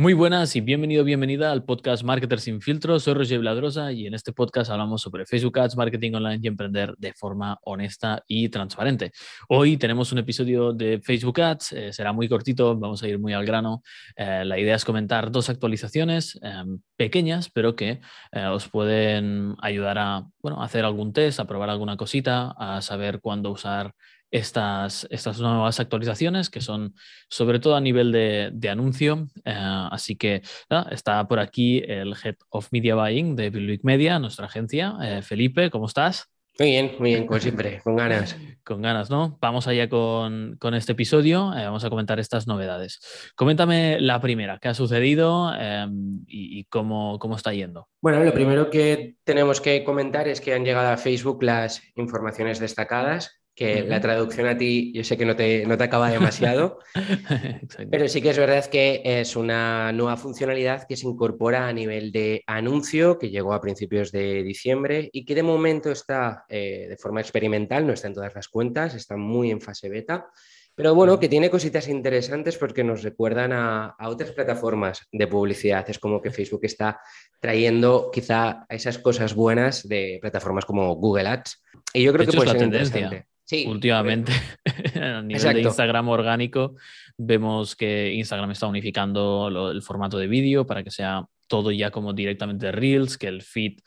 Muy buenas y bienvenido, bienvenida al podcast Marketer sin filtro. Soy Roger Bladrosa y en este podcast hablamos sobre Facebook Ads, marketing online y emprender de forma honesta y transparente. Hoy tenemos un episodio de Facebook Ads, eh, será muy cortito, vamos a ir muy al grano. Eh, la idea es comentar dos actualizaciones em, pequeñas, pero que eh, os pueden ayudar a bueno, hacer algún test, a probar alguna cosita, a saber cuándo usar estas, estas nuevas actualizaciones que son sobre todo a nivel de, anuncio. Eh, así que está por aquí el Head of Media Buying de Bill Media, nuestra agencia. Eh, Felipe, ¿cómo estás? Muy bien, muy bien, como siempre, con ganas. con ganas, ¿no? Vamos allá con, este episodio, eh, vamos a comentar estas novedades. Coméntame la primera, ¿qué ha sucedido em, y, cómo, cómo está yendo? Bueno, lo primero que tenemos que comentar es que han llegado a Facebook las informaciones destacadas que la traducción a ti yo sé que no te, no te acaba demasiado, pero sí que es verdad que es una nueva funcionalidad que se incorpora a nivel de anuncio, que llegó a principios de diciembre y que de momento está eh, de forma experimental, no está en todas las cuentas, está muy en fase beta. Pero bueno, que tiene cositas interesantes porque nos recuerdan a, otras plataformas de publicidad. Es como que Facebook está trayendo quizá esas cosas buenas de plataformas como Google Ads. Y yo creo que puede ser tendencia. Últimamente, a nivel de Instagram orgánico, vemos que Instagram está unificando el formato de vídeo para que sea todo ya como directamente Reels, que el feed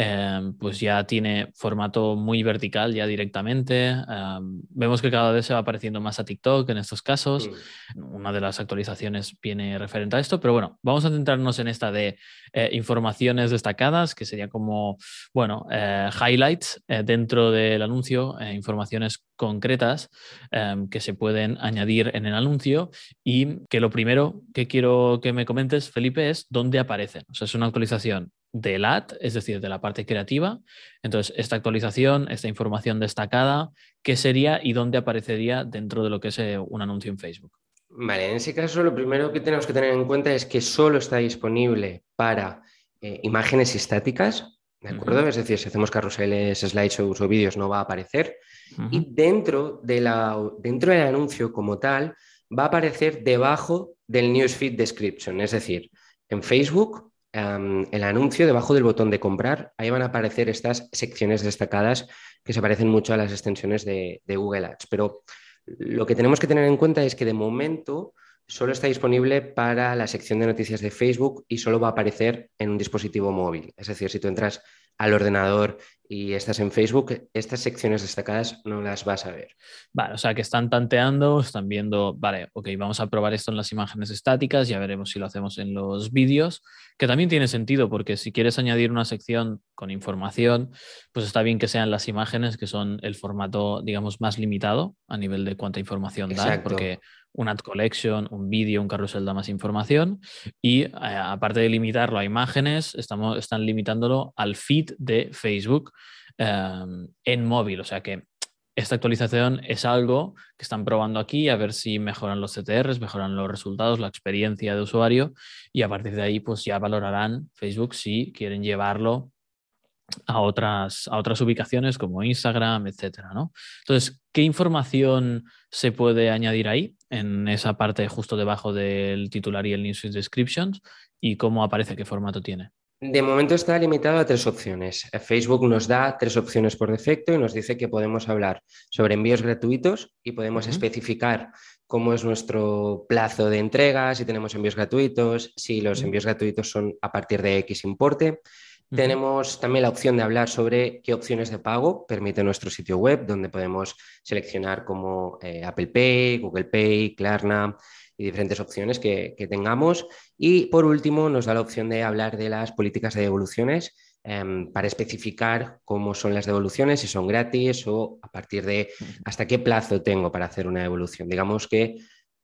Em, pues ya tiene formato muy vertical ya directamente. Em, vemos que cada vez se va apareciendo más a TikTok en estos casos. Una de las actualizaciones viene referente a esto, pero bueno, vamos a centrarnos en esta de eh, informaciones destacadas, que sería como, bueno, eh, highlights eh, dentro del anuncio, informaciones concretas em, que se pueden añadir en el anuncio y que lo primero que quiero que me comentes, Felipe, es dónde aparecen. O sea, es una actualización del ad, es decir, de la parte creativa. Entonces, esta actualización, esta información destacada, ¿qué sería y dónde aparecería dentro de lo que es eh, un anuncio en Facebook? Vale, en ese caso lo primero que tenemos que tener en cuenta es que solo está disponible para eh, imágenes estáticas, ¿de acuerdo? Es decir, si hacemos carruseles, slideshows o vídeos no va a aparecer. Y dentro, de la, dentro del anuncio como tal, va a aparecer debajo del newsfeed description, es decir, en Facebook el anuncio debajo del botón de comprar, ahí van a aparecer estas secciones destacadas que se parecen mucho a las extensiones de, Google Ads. Pero lo que tenemos que tener en cuenta es que de momento solo está disponible para la sección de noticias de Facebook y solo va a aparecer en un dispositivo móvil. Es decir, si tú entras al ordenador y estás en Facebook, estas secciones destacadas no las vas a ver. Vale, o sea que están tanteando, están viendo, vale, ok, vamos a probar esto en las imágenes estáticas, ya veremos si lo hacemos en los vídeos, que también tiene sentido porque si quieres añadir una sección con información, pues está bien que sean las imágenes que son el formato, digamos, más limitado a nivel de cuánta información da, porque un ad collection, un vídeo, un carrusel da más información y eh, aparte de limitarlo a imágenes, estamos, están limitándolo al feed de Facebook em, en móvil. O sea que esta actualización es algo que están probando aquí a ver si mejoran los CTRs, mejoran los resultados, la experiencia de usuario y a partir de ahí pues ya valorarán Facebook si quieren llevarlo a otras, a otras ubicaciones como Instagram, etcétera, ¿no? Entonces, ¿qué información se puede añadir ahí en esa parte justo debajo del titular y el news descriptions y cómo aparece, qué formato tiene? De momento está limitado a tres opciones. Facebook nos da tres opciones por defecto y nos dice que podemos hablar sobre envíos gratuitos y podemos especificar cómo es nuestro plazo de entrega, si tenemos envíos gratuitos, si los envíos gratuitos son a partir de X importe. Tenemos también la opción de hablar sobre qué opciones de pago permite nuestro sitio web, donde podemos seleccionar como eh, Apple Pay, Google Pay, Klarna y diferentes opciones que, tengamos. Y por último, nos da la opción de hablar de las políticas de devoluciones em, para especificar cómo son las devoluciones, si son gratis o a partir de hasta qué plazo tengo para hacer una devolución. Digamos que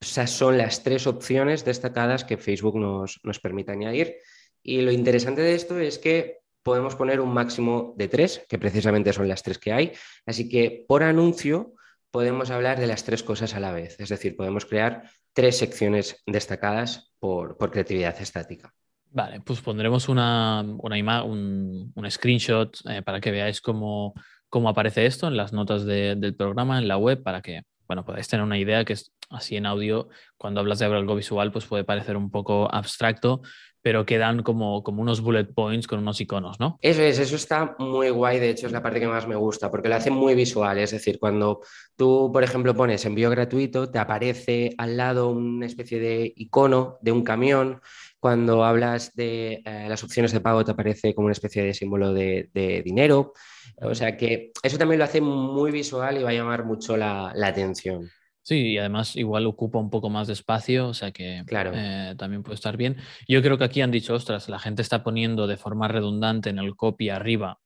esas son las tres opciones destacadas que Facebook nos, nos permite añadir. Y lo interesante de esto es que podemos poner un máximo de tres, que precisamente son las tres que hay. Así que por anuncio podemos hablar de las tres cosas a la vez. Es decir, podemos crear tres secciones destacadas por, creatividad estática. Vale, pues pondremos una, un, screenshot eh, para que veáis cómo, cómo, aparece esto en las notas del programa, en la web, para que bueno, podéis tener una idea que es así en audio, cuando hablas de algo visual, pues puede parecer un poco abstracto, pero quedan como, como unos bullet points con unos iconos, ¿no? Eso es, eso está muy guay, de hecho es la parte que más me gusta, porque lo hace muy visual, es decir, cuando tú, por ejemplo, pones envío gratuito, te aparece al lado una especie de icono de un camión, cuando hablas de eh, las opciones de pago te aparece como una especie de símbolo de, dinero, o sea que eso también lo hace muy visual y va a llamar mucho la atención. Sí, y además igual ocupa un poco más de espacio, o sea que claro. Eh, también puede estar bien. Yo creo que aquí han dicho, ostras, la gente está poniendo de forma redundante en el copy arriba,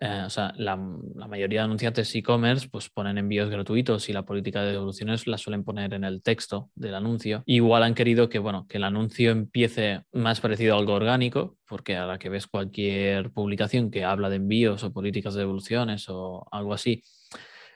eh, o sea, la, mayoría de anunciantes e-commerce pues ponen envíos gratuitos y la política de devoluciones la suelen poner en el texto del anuncio. Igual han querido que, bueno, que el anuncio empiece más parecido a algo orgánico, porque a la que ves cualquier publicación que habla de envíos o políticas de devoluciones o algo así,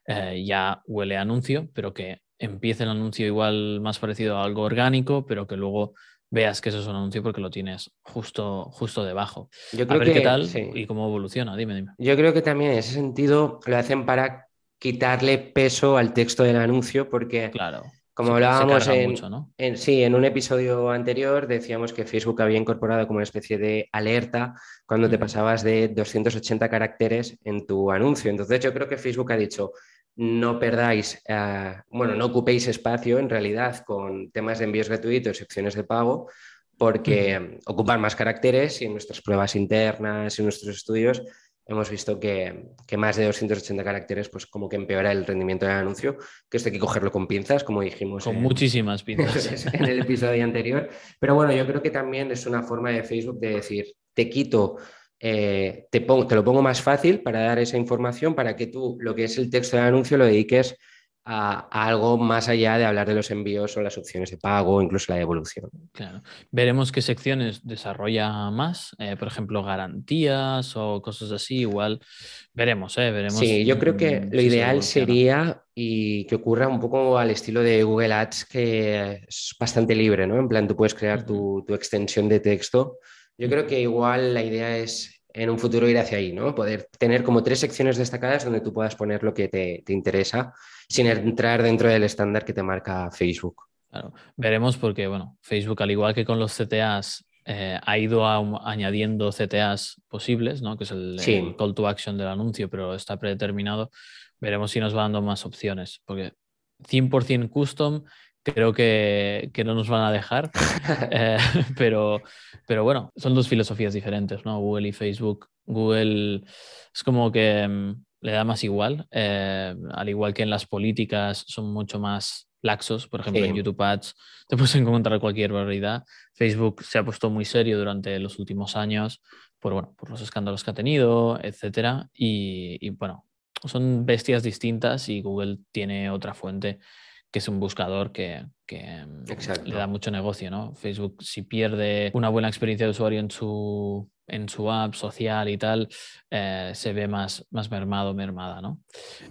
eh, ya huele a anuncio, pero que empiece el anuncio igual más parecido a algo orgánico, pero que luego veas que eso es un anuncio porque lo tienes justo, justo debajo. Yo creo a ver qué tal y cómo evoluciona. Dime, dime. Yo creo que también en ese sentido lo hacen para quitarle peso al texto del anuncio porque... Claro. Como hablábamos en, sí, en un episodio anterior decíamos que Facebook había incorporado como una especie de alerta cuando te pasabas de 280 caracteres en tu anuncio. Entonces yo creo que Facebook ha dicho, no perdáis, eh, bueno, no ocupéis espacio en realidad con temas de envíos gratuitos y opciones de pago, porque ocupar más caracteres y en nuestras pruebas internas y en nuestros estudios hemos visto que, más de 280 caracteres, pues como que empeora el rendimiento del anuncio, que esto hay que cogerlo con pinzas, como dijimos. Con muchísimas pinzas. en el episodio anterior. Pero bueno, yo creo que también es una forma de Facebook de decir, te quito eh, te, te, lo pongo más fácil para dar esa información para que tú lo que es el texto del anuncio lo dediques a, algo más allá de hablar de los envíos o las opciones de pago, incluso la devolución. Claro. Veremos qué secciones desarrolla más, eh, por ejemplo, garantías o cosas así, igual veremos, ¿eh? veremos. Sí, yo creo que lo ideal sería y que ocurra un poco al estilo de Google Ads, que es bastante libre, ¿no? En plan, tú puedes crear tu, tu extensión de texto yo creo que igual la idea es en un futuro ir hacia ahí, ¿no? Poder tener como tres secciones destacadas donde tú puedas poner lo que te, interesa sin entrar dentro del estándar que te marca Facebook. Claro, veremos porque, bueno, Facebook, al igual que con los CTAs, eh, ha ido añadiendo CTAs posibles, ¿no? Que es el, el, call to action del anuncio, pero está predeterminado. Veremos si nos va dando más opciones, porque 100% custom creo que, no nos van a dejar. Eh, pero, pero bueno, son dos filosofías diferentes, ¿no? Google y Facebook. Google es como que mm, le da más igual, eh, al igual que en las políticas son mucho más laxos, por ejemplo en YouTube Ads te puedes encontrar cualquier barbaridad. Facebook se ha puesto muy serio durante los últimos años por, bueno, por los escándalos que ha tenido, etcétera. Y, y bueno, son bestias distintas y Google tiene otra fuente que es un buscador que, mm, le da mucho negocio, ¿no? Facebook, si pierde una buena experiencia de usuario en su, en su app social y tal, eh, se ve más, más mermado, mermada, ¿no?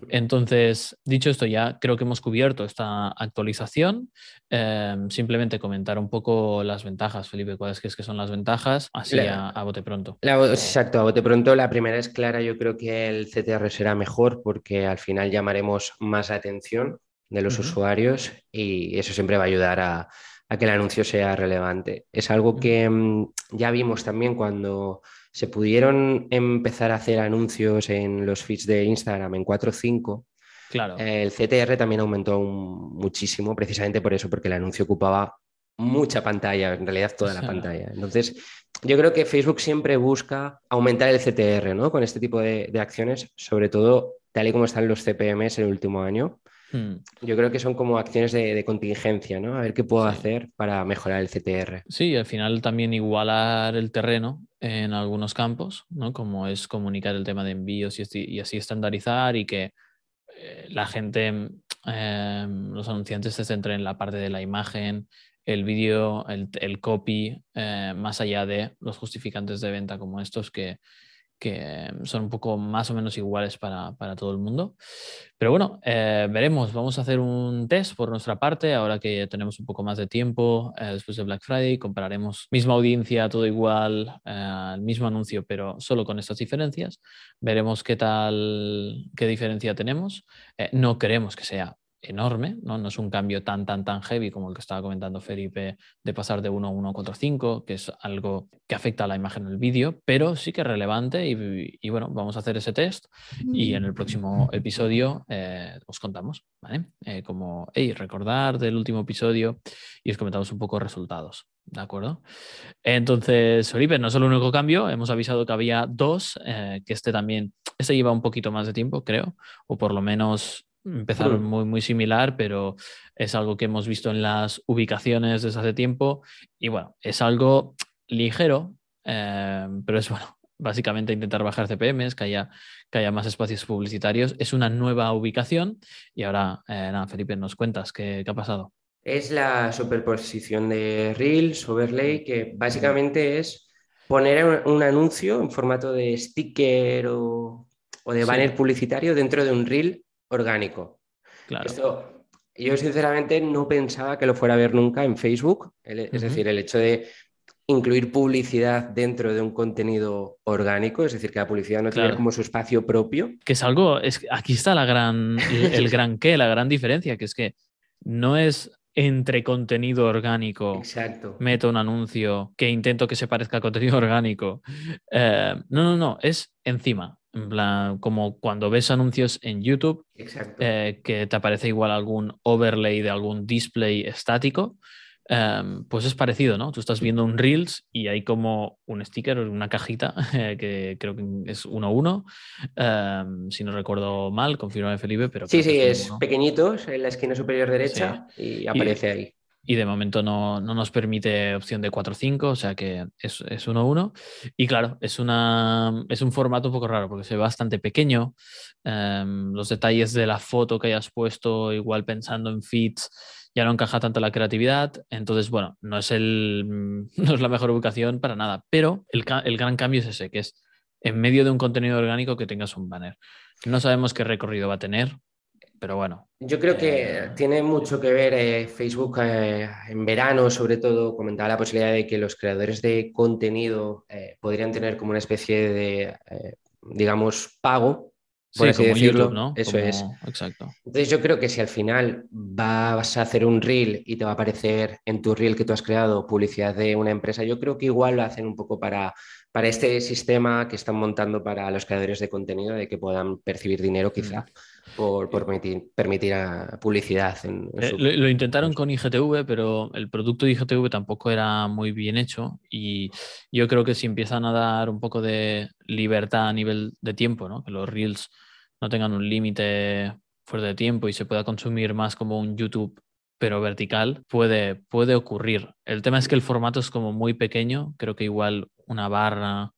Entonces, dicho esto, ya creo que hemos cubierto esta actualización. Em, simplemente comentar un poco las ventajas, Felipe, ¿cuáles crees que son las ventajas? Así a, bote pronto. exacto, a bote pronto. La primera es clara, yo creo que el CTR será mejor porque al final llamaremos más atención de los usuarios y eso siempre va a ayudar a, que el anuncio sea relevante. Es algo que mm, ya vimos también cuando se pudieron empezar a hacer anuncios en los feeds de Instagram en 4.5. Claro. El CTR también aumentó muchísimo, precisamente por eso, porque el anuncio ocupaba mucha pantalla, en realidad toda la pantalla. Entonces, yo creo que Facebook siempre busca aumentar el CTR, ¿no? Con este tipo de, de acciones, sobre todo tal y como están los CPMs en el último año. Hmm. Yo creo que son como acciones de, contingencia, ¿no? A ver qué puedo hacer para mejorar el CTR. Sí, al final también igualar el terreno en algunos campos, ¿no? Como es comunicar el tema de envíos y, así estandarizar y que eh, la gente, em, los anunciantes se centren en la parte de la imagen, el vídeo, el, copy, eh, más allá de los justificantes de venta como estos que, que son un poco más o menos iguales para, todo el mundo. Pero bueno, eh, veremos, vamos a hacer un test por nuestra parte, ahora que tenemos un poco más de tiempo eh, después de Black Friday, compararemos misma audiencia, todo igual, eh, el mismo anuncio, pero solo con estas diferencias. Veremos qué tal, qué diferencia tenemos. no queremos que sea enorme, ¿no? no es un cambio tan, tan, tan heavy como el que estaba comentando Felipe de pasar de 1 a 1 contra 5, que es algo que afecta a la imagen del vídeo, pero sí que es relevante y, bueno, vamos a hacer ese test y en el próximo episodio eh, os contamos, ¿vale? Eh, como, hey, recordar del último episodio y os comentamos un poco resultados. ¿De acuerdo? Entonces, Felipe, no es el único cambio, hemos avisado que había dos, eh, que este también, este lleva un poquito más de tiempo, creo, o por lo menos empezaron muy, muy similar, pero es algo que hemos visto en las ubicaciones desde hace tiempo. Y bueno, es algo ligero, eh, pero es bueno, básicamente intentar bajar CPMs, que haya, que haya más espacios publicitarios. Es una nueva ubicación. Y ahora, eh, nada, Felipe, nos cuentas qué, qué, ha pasado. Es la superposición de Reels, Overlay, que básicamente es poner un, anuncio en formato de sticker o, o de banner publicitario dentro de un Reel orgánico. Claro. Esto, yo sinceramente no pensaba que lo fuera a ver nunca en Facebook, es decir, el hecho de incluir publicidad dentro de un contenido orgánico, es decir, que la publicidad no tiene como su espacio propio. Que es algo, es, aquí está la gran, el gran qué, la gran diferencia, que es que no es entre contenido orgánico, Exacto. meto un anuncio que intento que se parezca a contenido orgánico. Eh, no, no, no, es encima. En plan, como cuando ves anuncios en YouTube, eh, que te aparece igual algún overlay de algún display estático, em, pues es parecido, ¿no? Tú estás viendo un Reels y hay como un sticker, una cajita, que creo que es 1-1, em, si no recuerdo mal, confirma Felipe, pero... Sí, sí, es, pequeñito, en la esquina superior derecha y aparece ahí y de momento no, nos permite opción de 4-5, o sea que es 1-1. Y claro, es, una, es un formato un poco raro porque se ve bastante pequeño. Em, los detalles de la foto que hayas puesto, igual pensando en feeds, ya no encaja tanto la creatividad. Entonces, bueno, no es, el, no es la mejor ubicación para nada, pero el, el gran cambio es ese, que es en medio de un contenido orgánico que tengas un banner. No sabemos qué recorrido va a tener, pero bueno. Yo creo que eh, tiene mucho que ver eh, Facebook eh, en verano, sobre todo, comentaba la posibilidad de que los creadores de contenido podrían tener como una especie de, digamos, pago. Por así decirlo, ¿no? Eso es. Exacto. Entonces yo creo que si al final vas a hacer un reel y te va a aparecer en tu reel que tú has creado publicidad de una empresa, yo creo que igual lo hacen un poco para, para este sistema que están montando para los creadores de contenido, de que puedan percibir dinero quizá. Mm por, permitir, publicidad. Eh, lo, intentaron con IGTV, pero el producto de IGTV tampoco era muy bien hecho y yo creo que si empiezan a dar un poco de libertad a nivel de tiempo, ¿no? que los reels no tengan un límite fuerte de tiempo y se pueda consumir más como un YouTube pero vertical, puede, puede ocurrir. El tema es que el formato es como muy pequeño, creo que igual una barra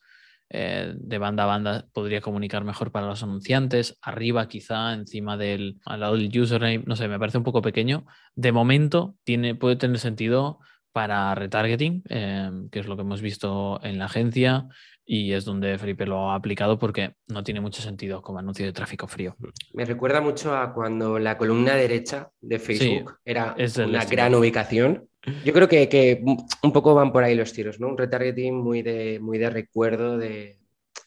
eh, de banda a banda podría comunicar mejor para los anunciantes. Arriba, quizá, encima del al lado del username, no sé, me parece un poco pequeño. De momento, tiene, puede tener sentido para retargeting, em, que es lo que hemos visto en la agencia y es donde Felipe lo ha aplicado porque no tiene mucho sentido como anuncio de tráfico frío. Me recuerda mucho a cuando la columna derecha de Facebook era una gran ubicación yo creo que, un poco van por ahí los tiros, ¿no? Un retargeting muy de, muy de recuerdo, de,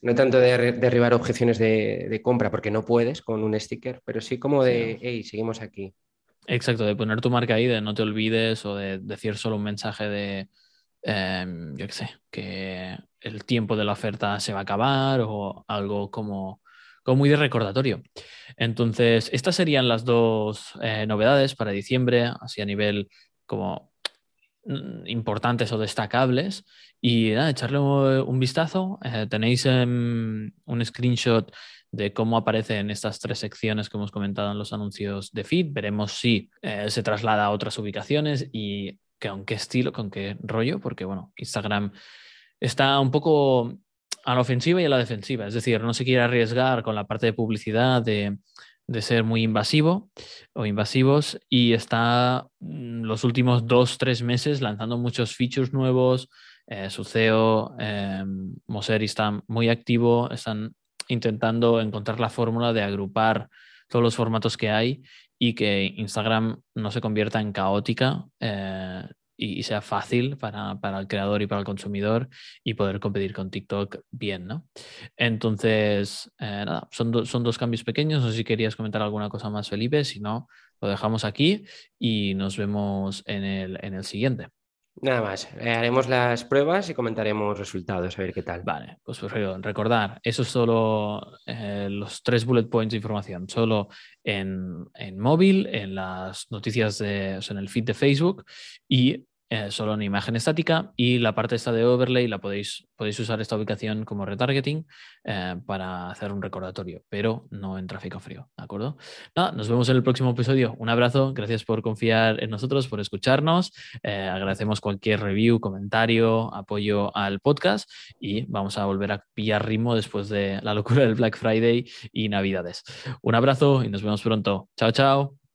no tanto de derribar objeciones de, compra, porque no puedes con un sticker, pero sí como de, hey, seguimos aquí. Exacto, de poner tu marca ahí, de no te olvides o de decir solo un mensaje de, em, yo qué sé, que el tiempo de la oferta se va a acabar o algo como, como muy de recordatorio. Entonces, estas serían las dos eh, novedades para diciembre, así a nivel como importantes o destacables y echarle un vistazo. Eh, tenéis un screenshot de cómo aparecen estas tres secciones que hemos comentado en los anuncios de feed. Veremos si eh, se traslada a otras ubicaciones y con qué estilo, con qué rollo, porque bueno, Instagram está un poco a la ofensiva y a la defensiva. Es decir, no se quiere arriesgar con la parte de publicidad de de ser muy invasivo o invasivos y está mm, los últimos dos, tres meses lanzando muchos features nuevos. Eh, su CEO, eh, Moser, está muy activo, están intentando encontrar la fórmula de agrupar todos los formatos que hay y que Instagram no se convierta en caótica, eh, y, sea fácil para, el creador y para el consumidor y poder competir con TikTok bien, ¿no? Entonces, eh, nada, son, son dos cambios pequeños. No sé si querías comentar alguna cosa más, Felipe. Si no, lo dejamos aquí y nos vemos en el, en el siguiente. Nada más, eh, haremos las pruebas y comentaremos resultados, a ver qué tal. Vale, pues perfecto. Recordar, eso es solo eh, los tres bullet points de información, solo en, en móvil, en las noticias de, o sea, en el feed de Facebook y eh, solo una imagen estática y la parte esta de overlay la podéis, podéis usar esta ubicación como retargeting eh, para hacer un recordatorio, pero no en tráfico frío, ¿de acuerdo? Nada, nos vemos en el próximo episodio. Un abrazo, gracias por confiar en nosotros, por escucharnos. Eh, agradecemos cualquier review, comentario, apoyo al podcast y vamos a volver a pillar ritmo después de la locura del Black Friday y Navidades. Un abrazo y nos vemos pronto. Chao, chao.